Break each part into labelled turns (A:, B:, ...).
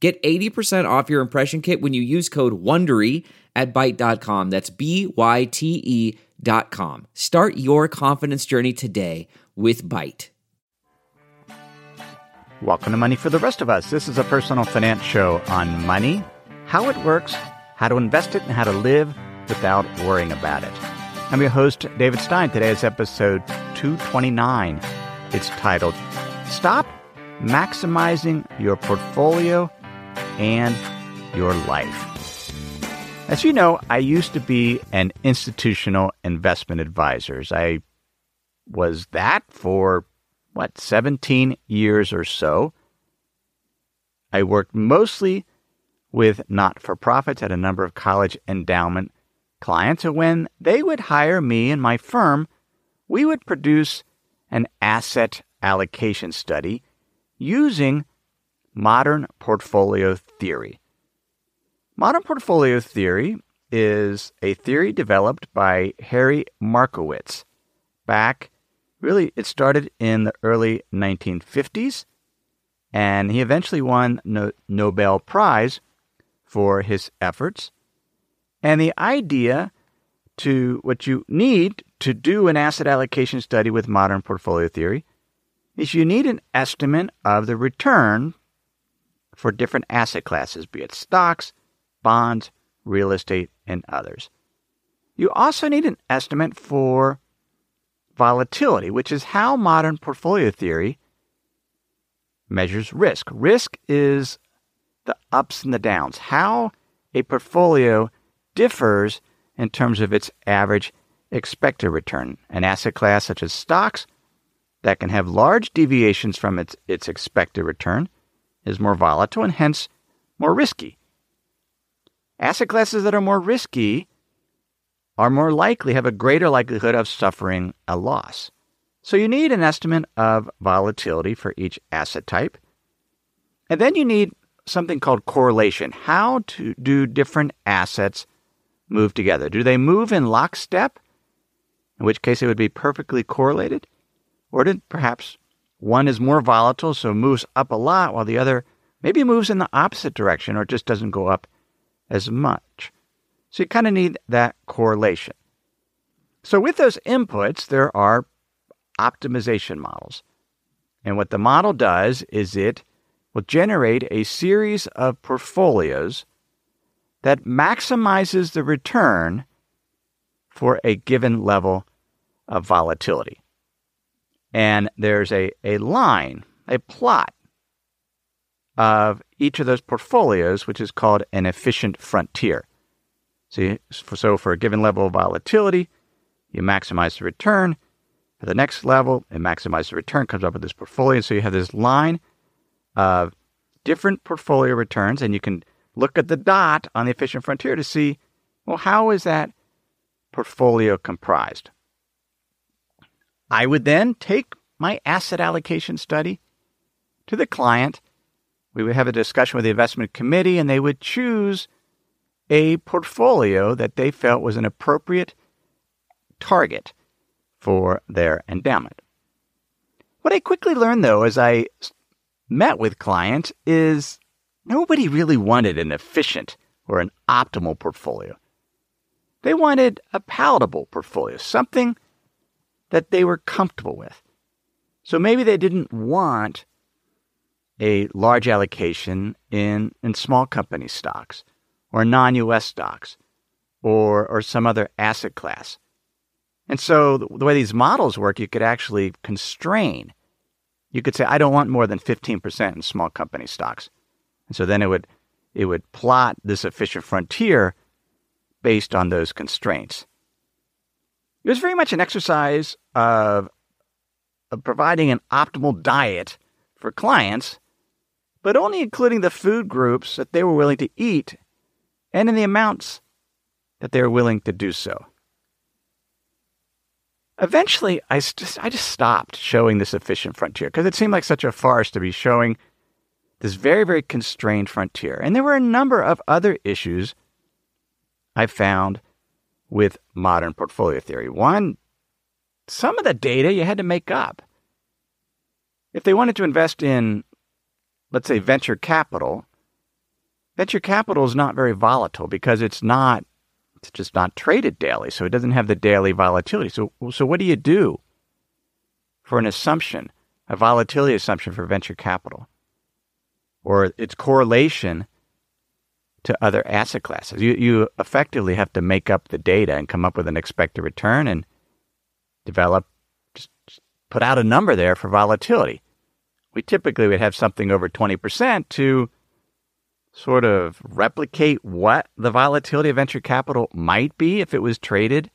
A: Get 80% off your impression kit when you use code WONDERY at Byte.com. That's B-Y-T-E dot com. Start your confidence journey today with Byte.
B: Welcome to Money for the Rest of Us. This is a personal finance show on money, how it works, how to invest it, and how to live without worrying about it. I'm your host, David Stein. Today is episode 229. It's titled Stop Maximizing Your Portfolio and your life. As you know, I used to be an institutional investment advisor. I was that for what, 17 years or so. I worked mostly with not for profits at a number of college endowment clients. And when they would hire me and my firm, we would produce an asset allocation study using modern portfolio theory. Modern portfolio theory is a theory developed by Harry Markowitz back, really, it started in the early 1950s, and he eventually won no- Nobel Prize for his efforts. And the idea to what you need to do an asset allocation study with modern portfolio theory is you need an estimate of the return for different asset classes, be it stocks, bonds, real estate, and others. You also need an estimate for volatility, which is how modern portfolio theory measures risk. Risk is the ups and the downs, how a portfolio differs in terms of its average expected return. An asset class such as stocks that can have large deviations from its, its expected return is more volatile and hence more risky. Asset classes that are more risky are more likely, have a greater likelihood of suffering a loss. So you need an estimate of volatility for each asset type. And then you need something called correlation. How to do different assets move together? Do they move in lockstep? In which case it would be perfectly correlated? Or did perhaps one is more volatile, so moves up a lot, while the other maybe moves in the opposite direction or just doesn't go up as much. So you kind of need that correlation. So with those inputs, there are optimization models. And what the model does is it will generate a series of portfolios that maximizes the return for a given level of volatility and there's a, a line, a plot of each of those portfolios, which is called an efficient frontier. So, so for a given level of volatility, you maximize the return. For the next level, it maximizes the return, comes up with this portfolio. So you have this line of different portfolio returns, and you can look at the dot on the efficient frontier to see, well, how is that portfolio comprised? I would then take my asset allocation study to the client. We would have a discussion with the investment committee, and they would choose a portfolio that they felt was an appropriate target for their endowment. What I quickly learned, though, as I met with clients, is nobody really wanted an efficient or an optimal portfolio. They wanted a palatable portfolio, something that they were comfortable with. So maybe they didn't want a large allocation in, in small company stocks or non US stocks or, or some other asset class. And so the, way these models work, you could actually constrain. You could say, I don't want more than 15% in small company stocks. And so then it would, it would plot this efficient frontier based on those constraints. It was very much an exercise of, of providing an optimal diet for clients but only including the food groups that they were willing to eat and in the amounts that they were willing to do so. Eventually, I just, I just stopped showing this efficient frontier because it seemed like such a farce to be showing this very, very constrained frontier. And there were a number of other issues I found with modern portfolio theory. One, some of the data you had to make up. If they wanted to invest in, let's say, venture capital, venture capital is not very volatile because it's not it's just not traded daily, so it doesn't have the daily volatility. So, so what do you do for an assumption, a volatility assumption for venture capital, or its correlation to other asset classes? You, you effectively have to make up the data and come up with an expected return and develop, just put out a number there for volatility. We typically would have something over 20% to sort of replicate what the volatility of venture capital might be if it was traded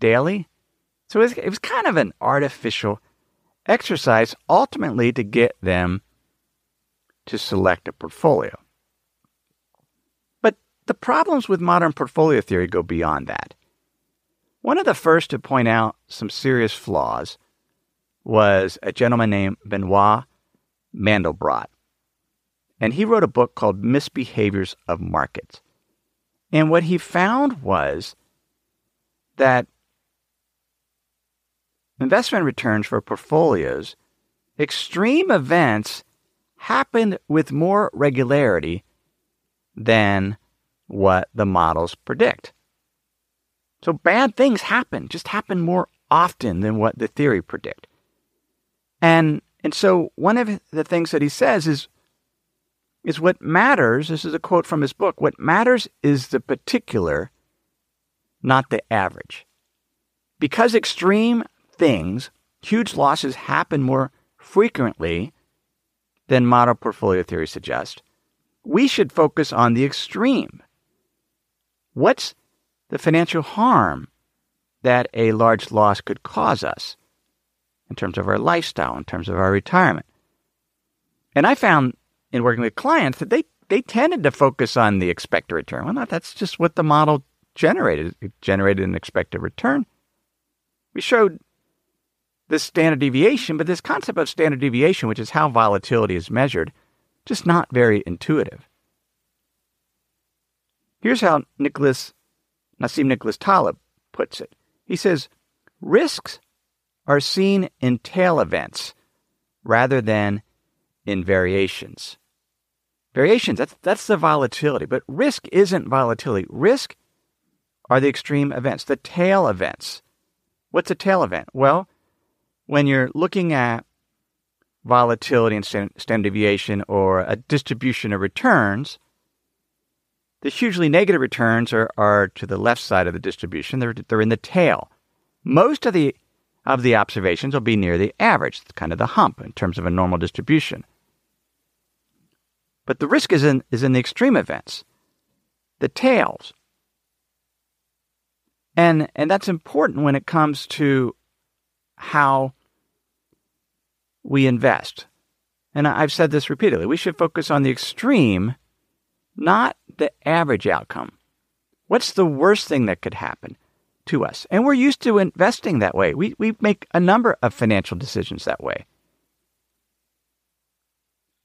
B: daily. So it was, it was kind of an artificial exercise ultimately to get them to select a portfolio. The problems with modern portfolio theory go beyond that. One of the first to point out some serious flaws was a gentleman named Benoit Mandelbrot and he wrote a book called Misbehaviors of Markets. And what he found was that investment returns for portfolios, extreme events happened with more regularity than what the models predict. So bad things happen, just happen more often than what the theory predict. And and so one of the things that he says is is what matters. This is a quote from his book. What matters is the particular, not the average. Because extreme things, huge losses happen more frequently than model portfolio theory suggests, we should focus on the extreme. What's the financial harm that a large loss could cause us in terms of our lifestyle, in terms of our retirement? And I found in working with clients that they they tended to focus on the expected return. Well, not that's just what the model generated. It generated an expected return. We showed this standard deviation, but this concept of standard deviation, which is how volatility is measured, just not very intuitive. Here's how Nicholas Nassim Nicholas Taleb puts it. He says, risks are seen in tail events rather than in variations. Variations, that's, that's the volatility, but risk isn't volatility. Risk are the extreme events, the tail events. What's a tail event? Well, when you're looking at volatility and standard deviation or a distribution of returns, the hugely negative returns are, are to the left side of the distribution. They're, they're in the tail. Most of the of the observations will be near the average, it's kind of the hump in terms of a normal distribution. But the risk is in, is in the extreme events, the tails. And, and that's important when it comes to how we invest. And I've said this repeatedly. We should focus on the extreme, not the average outcome. What's the worst thing that could happen to us? And we're used to investing that way. We, we make a number of financial decisions that way.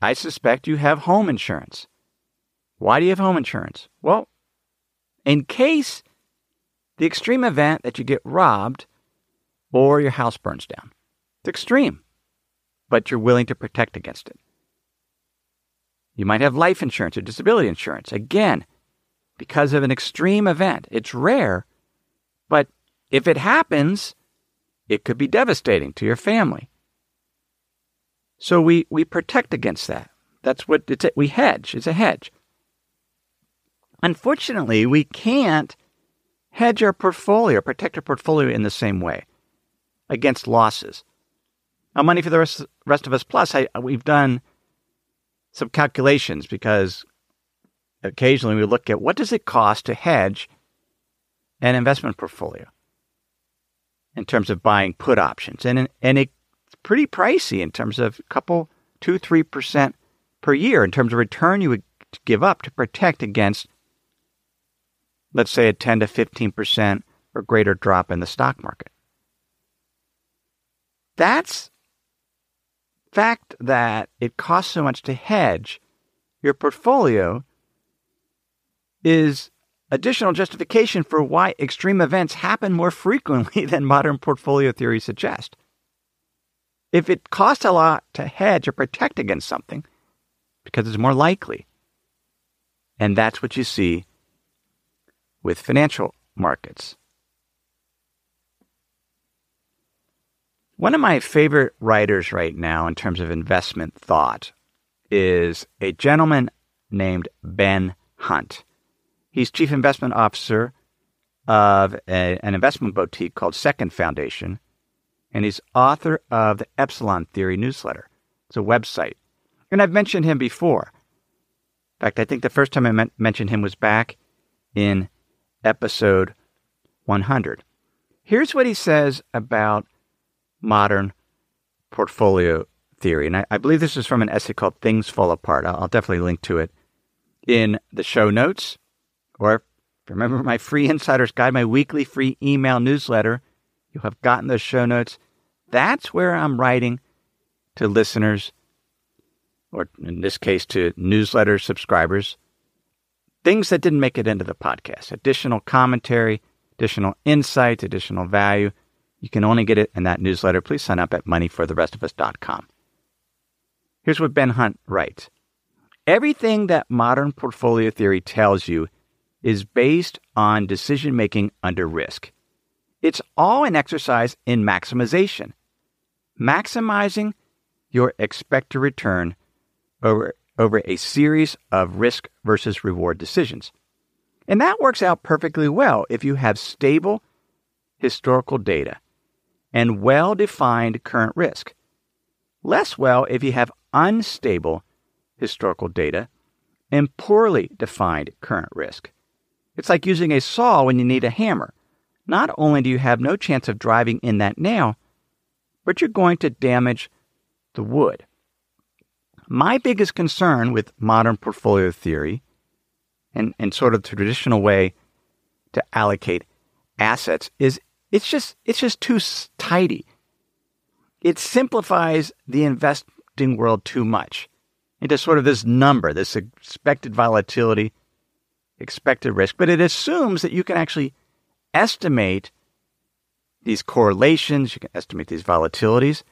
B: I suspect you have home insurance. Why do you have home insurance? Well, in case the extreme event that you get robbed or your house burns down. It's extreme, but you're willing to protect against it. You might have life insurance or disability insurance. Again, because of an extreme event. It's rare, but if it happens, it could be devastating to your family. So we, we protect against that. That's what it's, we hedge. It's a hedge. Unfortunately, we can't hedge our portfolio, protect our portfolio in the same way against losses. Now, Money for the Rest, rest of Us Plus, I, we've done some calculations because occasionally we look at what does it cost to hedge an investment portfolio in terms of buying put options. And, and it pretty pricey in terms of a couple, two, three percent per year in terms of return you would give up to protect against, let's say, a 10 to 15% or greater drop in the stock market. That's fact that it costs so much to hedge your portfolio is additional justification for why extreme events happen more frequently than modern portfolio theory suggests. If it costs a lot to hedge or protect against something, because it's more likely. And that's what you see with financial markets. One of my favorite writers right now in terms of investment thought is a gentleman named Ben Hunt. He's chief investment officer of a, an investment boutique called Second Foundation, and he's author of the Epsilon Theory newsletter. It's a website. And I've mentioned him before. In fact, I think the first time I mentioned him was back in episode 100. Here's what he says about modern portfolio theory. And I, I believe this is from an essay called Things Fall Apart. I'll, I'll definitely link to it in the show notes. Or remember my free insider's guide, my weekly free email newsletter, you'll have gotten those show notes. That's where I'm writing to listeners, or in this case, to newsletter subscribers, things that didn't make it into the podcast, additional commentary, additional insights, additional value. You can only get it in that newsletter. Please sign up at moneyfortherestofus.com. Here's what Ben Hunt writes Everything that modern portfolio theory tells you is based on decision making under risk. It's all an exercise in maximization, maximizing your expected return over, over a series of risk versus reward decisions. And that works out perfectly well if you have stable historical data and well defined current risk. Less well if you have unstable historical data and poorly defined current risk. It's like using a saw when you need a hammer. Not only do you have no chance of driving in that nail, but you're going to damage the wood. My biggest concern with modern portfolio theory and, and sort of the traditional way to allocate assets is it's just it's just too tidy. It simplifies the investing world too much into sort of this number, this expected volatility expected risk, but it assumes that you can actually estimate these correlations, you can estimate these volatilities.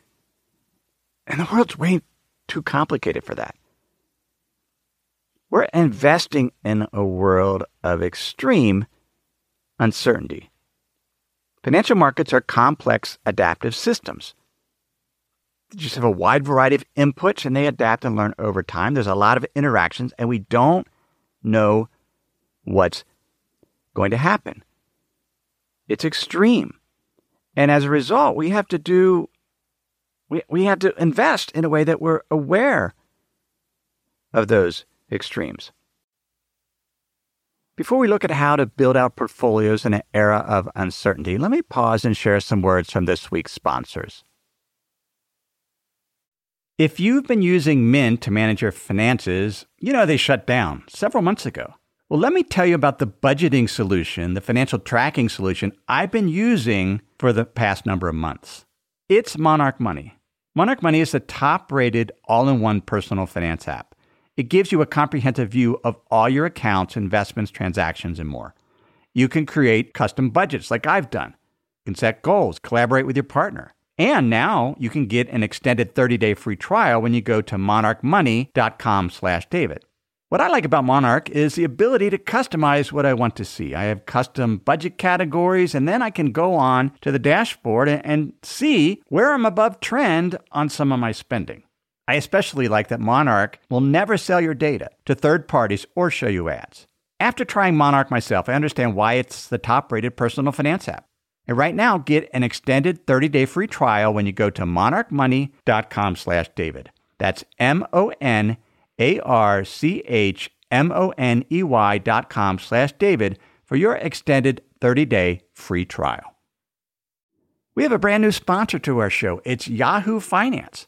B: And the world's way too complicated for that. We're investing in a world of extreme uncertainty. Financial markets are complex adaptive systems. They just have a wide variety of inputs and they adapt and learn over time. There's a lot of interactions, and we don't know what's going to happen. It's extreme. And as a result, we have to do, we, we have to invest in a way that we're aware of those extremes. Before we look at how to build out portfolios in an era of uncertainty, let me pause and share some words from this week's sponsors. If you've been using Mint to manage your finances, you know they shut down several months ago. Well, let me tell you about the budgeting solution, the financial tracking solution I've been using for the past number of months. It's Monarch Money. Monarch Money is the top rated all in one personal finance app. It gives you a comprehensive view of all your accounts, investments, transactions, and more. You can create custom budgets like I've done. You can set goals, collaborate with your partner. And now you can get an extended 30-day free trial when you go to monarchmoney.com/david. What I like about Monarch is the ability to customize what I want to see. I have custom budget categories, and then I can go on to the dashboard and see where I'm above trend on some of my spending. I especially like that Monarch will never sell your data to third parties or show you ads. After trying Monarch myself, I understand why it's the top rated personal finance app. And right now, get an extended 30-day free trial when you go to monarchmoney.com slash David. That's M-O-N a R C H M O N E Y dot com slash David for your extended 30 day free trial. We have a brand new sponsor to our show. It's Yahoo Finance.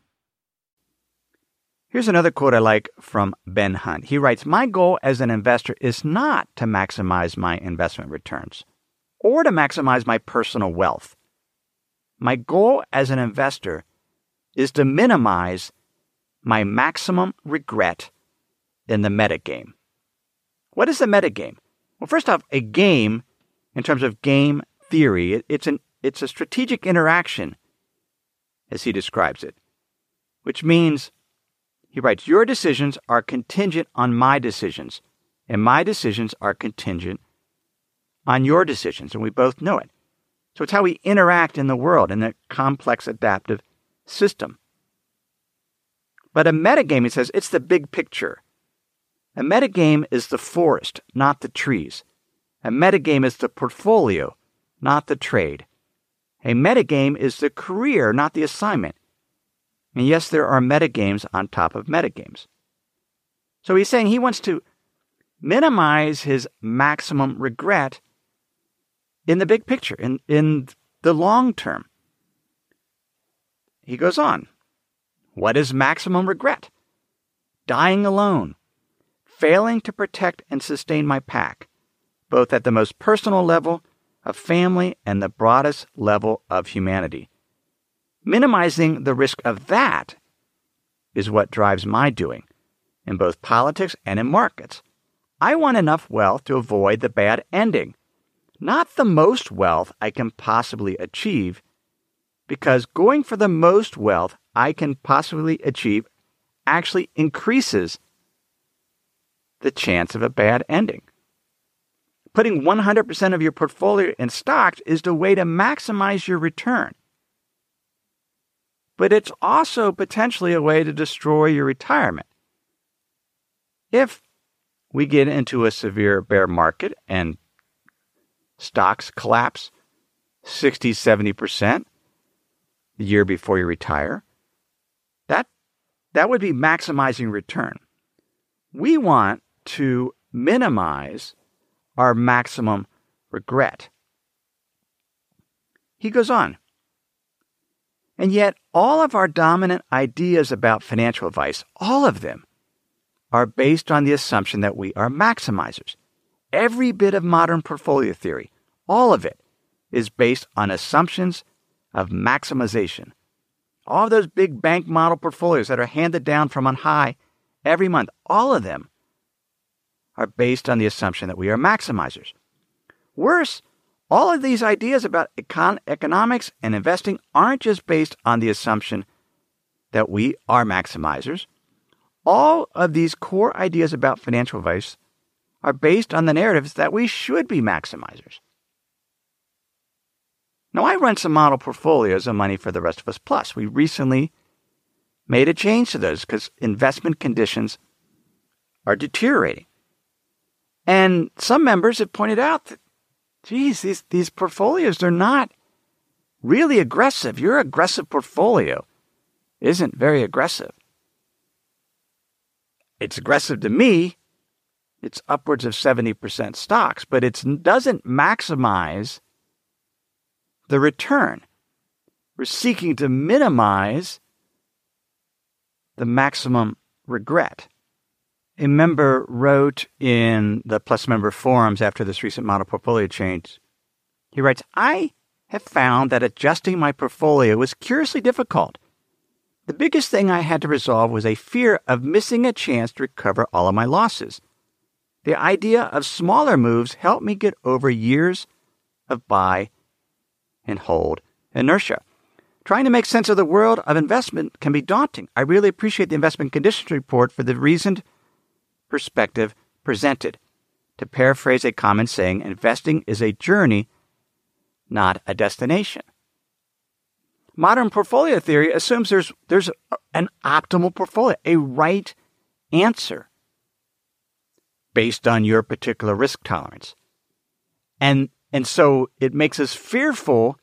B: Here's another quote I like from Ben Hunt. He writes My goal as an investor is not to maximize my investment returns or to maximize my personal wealth. My goal as an investor is to minimize my maximum regret in the metagame. What is the metagame? Well, first off, a game, in terms of game theory, it's, an, it's a strategic interaction, as he describes it, which means he writes, Your decisions are contingent on my decisions, and my decisions are contingent on your decisions, and we both know it. So it's how we interact in the world in the complex adaptive system. But a metagame, he says, it's the big picture. A metagame is the forest, not the trees. A metagame is the portfolio, not the trade. A metagame is the career, not the assignment. And yes, there are metagames on top of metagames. So he's saying he wants to minimize his maximum regret in the big picture, in, in the long term. He goes on. What is maximum regret? Dying alone, failing to protect and sustain my pack, both at the most personal level of family and the broadest level of humanity. Minimizing the risk of that is what drives my doing in both politics and in markets. I want enough wealth to avoid the bad ending, not the most wealth I can possibly achieve, because going for the most wealth I can possibly achieve actually increases the chance of a bad ending. Putting 100% of your portfolio in stocks is the way to maximize your return but it's also potentially a way to destroy your retirement. If we get into a severe bear market and stocks collapse 60, 70% the year before you retire, that, that would be maximizing return. We want to minimize our maximum regret. He goes on. And yet, all of our dominant ideas about financial advice, all of them, are based on the assumption that we are maximizers. Every bit of modern portfolio theory, all of it, is based on assumptions of maximization. All those big bank model portfolios that are handed down from on high every month, all of them are based on the assumption that we are maximizers. Worse, all of these ideas about econ- economics and investing aren't just based on the assumption that we are maximizers. All of these core ideas about financial advice are based on the narratives that we should be maximizers. Now, I run some model portfolios of Money for the Rest of Us Plus. We recently made a change to those because investment conditions are deteriorating. And some members have pointed out that geez, these, these portfolios, they're not really aggressive. Your aggressive portfolio isn't very aggressive. It's aggressive to me. It's upwards of 70% stocks, but it doesn't maximize the return. We're seeking to minimize the maximum regret. A member wrote in the Plus member forums after this recent model portfolio change. He writes, I have found that adjusting my portfolio was curiously difficult. The biggest thing I had to resolve was a fear of missing a chance to recover all of my losses. The idea of smaller moves helped me get over years of buy and hold inertia. Trying to make sense of the world of investment can be daunting. I really appreciate the investment conditions report for the reasoned perspective presented. To paraphrase a common saying, investing is a journey, not a destination. Modern portfolio theory assumes there's, there's an optimal portfolio, a right answer based on your particular risk tolerance. And, and so it makes us fearful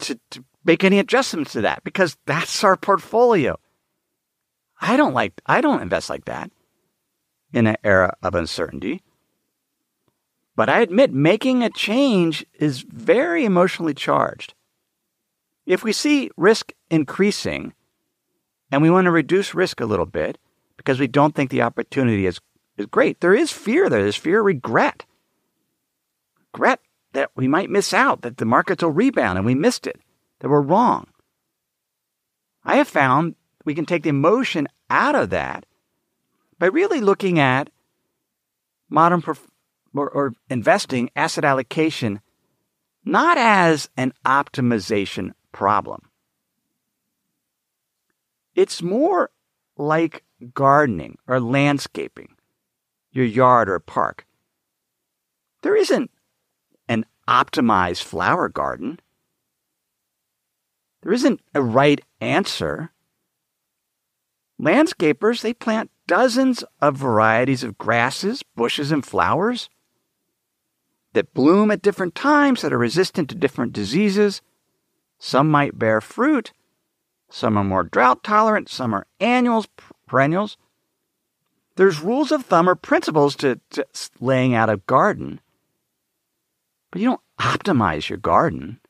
B: to, to make any adjustments to that because that's our portfolio. I don't like, I don't invest like that in an era of uncertainty. But I admit making a change is very emotionally charged. If we see risk increasing and we want to reduce risk a little bit because we don't think the opportunity is, is great, there is fear there. There's fear, regret. Regret that we might miss out, that the markets will rebound and we missed it, that we're wrong. I have found we can take the emotion out of that by really looking at modern perf- or, or investing asset allocation not as an optimization problem. It's more like gardening or landscaping your yard or park. There isn't an optimized flower garden. There isn't a right answer. Landscapers, they plant dozens of varieties of grasses, bushes, and flowers that bloom at different times that are resistant to different diseases. Some might bear fruit, some are more drought tolerant, some are annuals, perennials. There's rules of thumb or principles to, to laying out a garden, but you don't optimize your garden.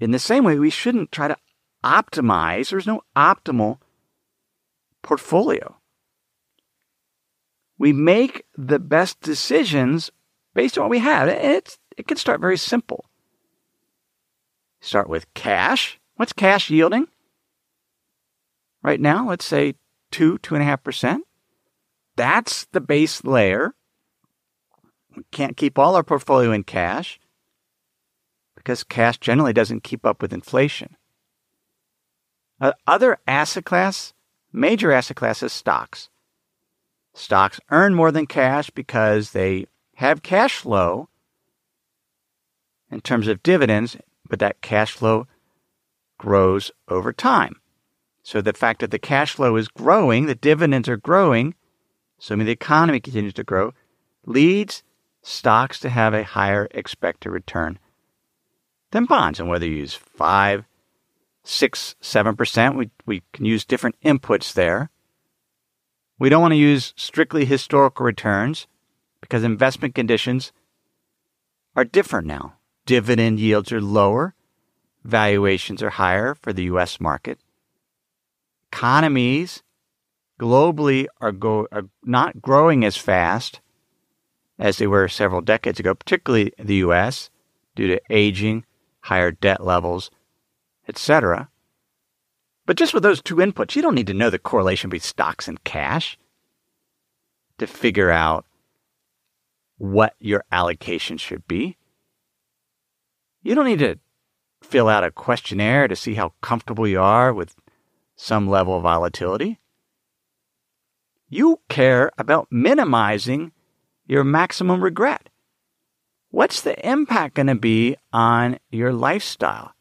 B: In the same way, we shouldn't try to optimize, there's no optimal portfolio. We make the best decisions based on what we have. It's, it can start very simple. Start with cash. What's cash yielding? Right now, let's say two, two and a half percent. That's the base layer. We can't keep all our portfolio in cash because cash generally doesn't keep up with inflation. Uh, other asset class, major asset classes, stocks. Stocks earn more than cash because they have cash flow in terms of dividends but that cash flow grows over time. So the fact that the cash flow is growing, the dividends are growing, assuming the economy continues to grow, leads stocks to have a higher expected return than bonds. And whether you use five, six, seven percent, we, we can use different inputs there. We don't want to use strictly historical returns because investment conditions are different now dividend yields are lower, valuations are higher for the U.S. market. Economies globally are, go, are not growing as fast as they were several decades ago, particularly the U.S., due to aging, higher debt levels, etc. But just with those two inputs, you don't need to know the correlation between stocks and cash to figure out what your allocation should be. You don't need to fill out a questionnaire to see how comfortable you are with some level of volatility. You care about minimizing your maximum regret. What's the impact going to be on your lifestyle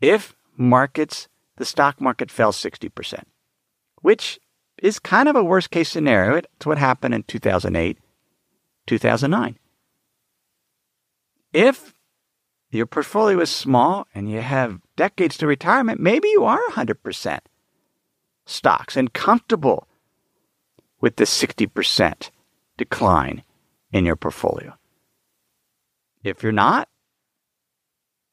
B: if markets, the stock market fell 60%, which is kind of a worst case scenario. It's what happened in 2008, 2009. If your portfolio is small and you have decades to retirement, maybe you are 100% stocks and comfortable with the 60% decline in your portfolio. If you're not,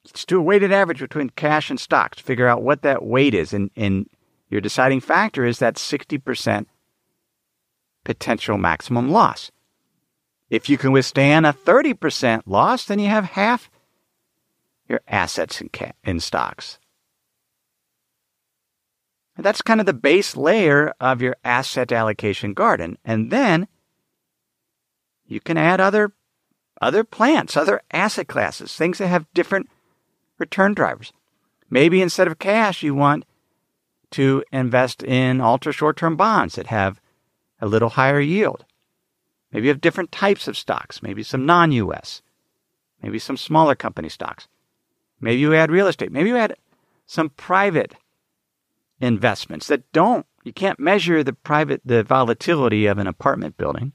B: let's do a weighted average between cash and stocks. Figure out what that weight is And, in Your deciding factor is that 60% potential maximum loss. If you can withstand a 30% loss, then you have half your assets in, ca- in stocks. And that's kind of the base layer of your asset allocation garden. And then you can add other other plants, other asset classes, things that have different return drivers. Maybe instead of cash, you want to invest in ultra short term bonds that have a little higher yield. Maybe you have different types of stocks, maybe some non US, maybe some smaller company stocks. Maybe you add real estate. Maybe you add some private investments that don't, you can't measure the private, the volatility of an apartment building,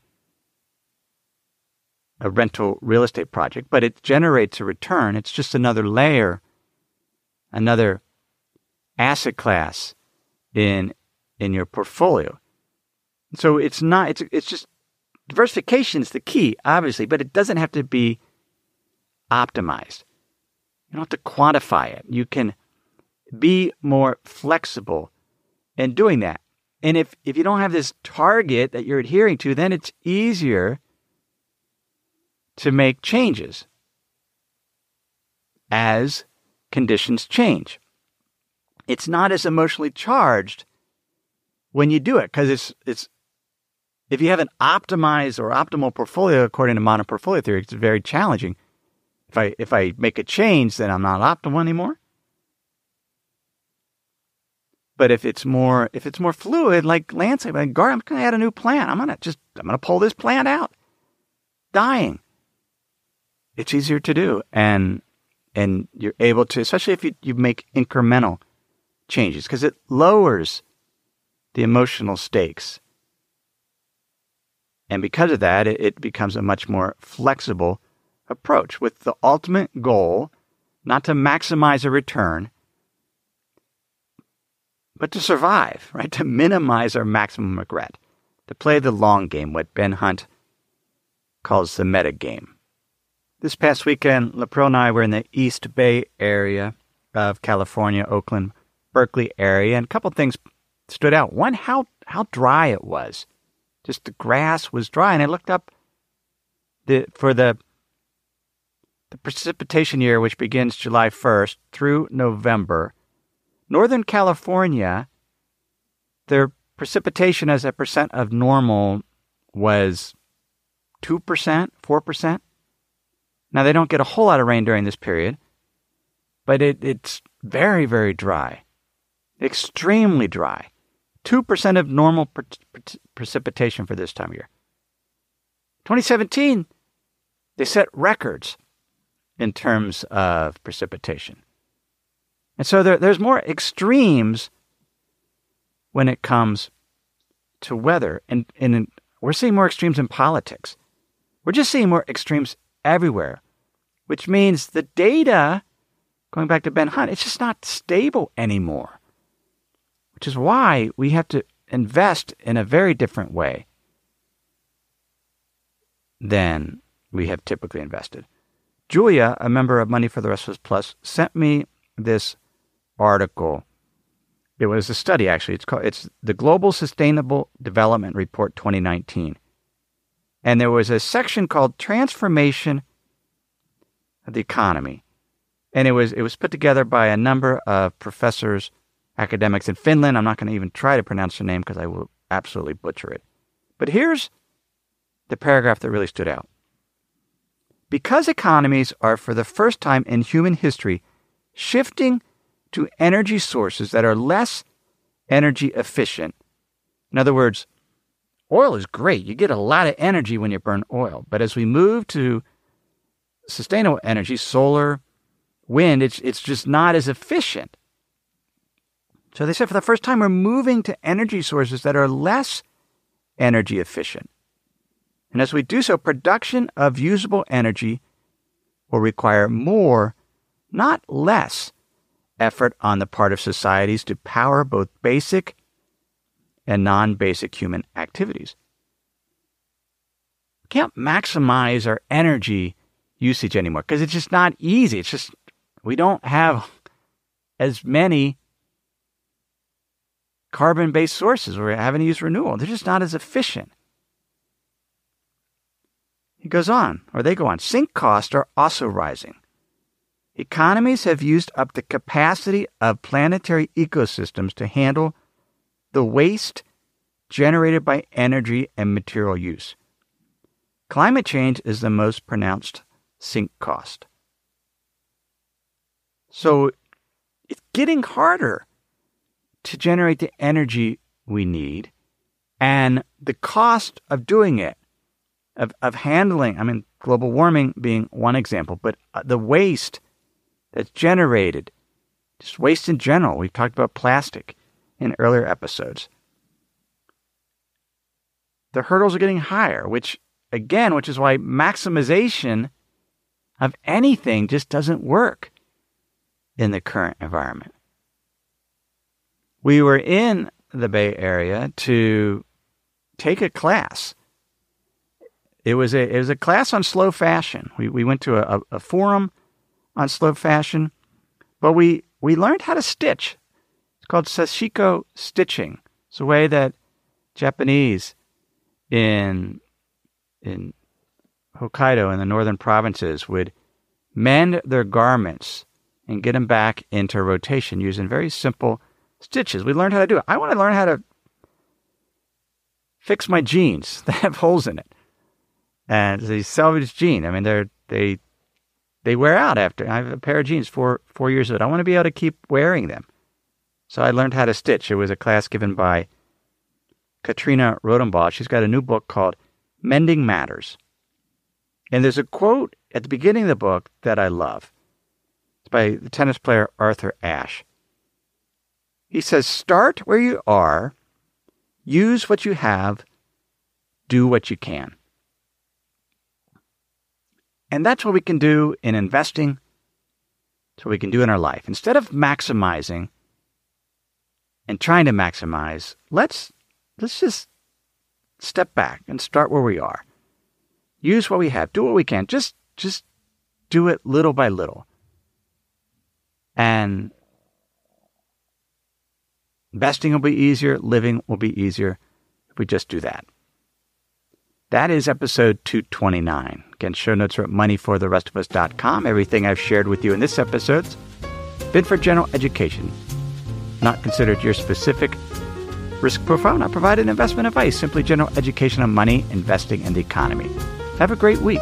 B: a rental real estate project, but it generates a return. It's just another layer, another asset class in, in your portfolio. So it's not, it's, it's just diversification is the key, obviously, but it doesn't have to be optimized. You don't have to quantify it. You can be more flexible in doing that. And if, if you don't have this target that you're adhering to, then it's easier to make changes as conditions change. It's not as emotionally charged when you do it because it's it's if you have an optimized or optimal portfolio according to modern portfolio theory, it's very challenging. If I if I make a change, then I'm not optimal anymore. But if it's more if it's more fluid, like landscape, like I'm gonna add a new plant. I'm gonna just I'm gonna pull this plant out. Dying. It's easier to do. And and you're able to, especially if you, you make incremental changes, because it lowers the emotional stakes. And because of that, it, it becomes a much more flexible approach with the ultimate goal not to maximize a return, but to survive, right? To minimize our maximum regret, to play the long game, what Ben Hunt calls the meta game. This past weekend, Lapril and I were in the East Bay area of California, Oakland, Berkeley area, and a couple things stood out. One, how how dry it was. Just the grass was dry, and I looked up the for the the precipitation year, which begins July 1st through November. Northern California, their precipitation as a percent of normal was 2%, 4%. Now, they don't get a whole lot of rain during this period, but it, it's very, very dry, extremely dry. 2% of normal pre- pre- precipitation for this time of year. 2017, they set records in terms of precipitation. And so there, there's more extremes when it comes to weather. And, and we're seeing more extremes in politics. We're just seeing more extremes everywhere, which means the data, going back to Ben Hunt, it's just not stable anymore, which is why we have to invest in a very different way than we have typically invested. Julia, a member of Money for the Rest of Us Plus, sent me this article. It was a study, actually. It's called it's the Global Sustainable Development Report 2019, and there was a section called Transformation of the Economy, and it was it was put together by a number of professors, academics in Finland. I'm not going to even try to pronounce the name because I will absolutely butcher it. But here's the paragraph that really stood out. Because economies are, for the first time in human history, shifting to energy sources that are less energy efficient. In other words, oil is great. You get a lot of energy when you burn oil. But as we move to sustainable energy, solar, wind, it's, it's just not as efficient. So they said for the first time, we're moving to energy sources that are less energy efficient. And as we do so, production of usable energy will require more, not less, effort on the part of societies to power both basic and non basic human activities. We can't maximize our energy usage anymore because it's just not easy. It's just, we don't have as many carbon based sources. We're having to use renewable. They're just not as efficient. He goes on, or they go on. Sink costs are also rising. Economies have used up the capacity of planetary ecosystems to handle the waste generated by energy and material use. Climate change is the most pronounced sink cost. So it's getting harder to generate the energy we need, and the cost of doing it, of, of handling, I mean, global warming being one example, but uh, the waste that's generated, just waste in general. We've talked about plastic in earlier episodes. The hurdles are getting higher, which, again, which is why maximization of anything just doesn't work in the current environment. We were in the Bay Area to take a class. It was a it was a class on slow fashion. We we went to a, a forum on slow fashion, but we we learned how to stitch. Called sashiko stitching. It's a way that Japanese in in Hokkaido in the northern provinces would mend their garments and get them back into rotation using very simple stitches. We learned how to do it. I want to learn how to fix my jeans that have holes in it. And these salvaged jeans, I mean, they're they they wear out after. I have a pair of jeans four four years old. I want to be able to keep wearing them. So I learned how to stitch. It was a class given by Katrina Rodabaugh. She's got a new book called Mending Matters. And there's a quote at the beginning of the book that I love. It's by the tennis player Arthur Ashe. He says, Start where you are, use what you have, do what you can. And that's what we can do in investing. That's what we can do in our life. Instead of maximizing and trying to maximize, let's let's just step back and start where we are. Use what we have. Do what we can. Just just do it little by little. And investing will be easier, living will be easier if we just do that. That is episode 229. Again, show notes are at moneyfortherestofus.com. Everything I've shared with you in this episode's been for general education, not considered your specific risk profile, not provided investment advice, simply general education on money, investing, and the economy. Have a great week.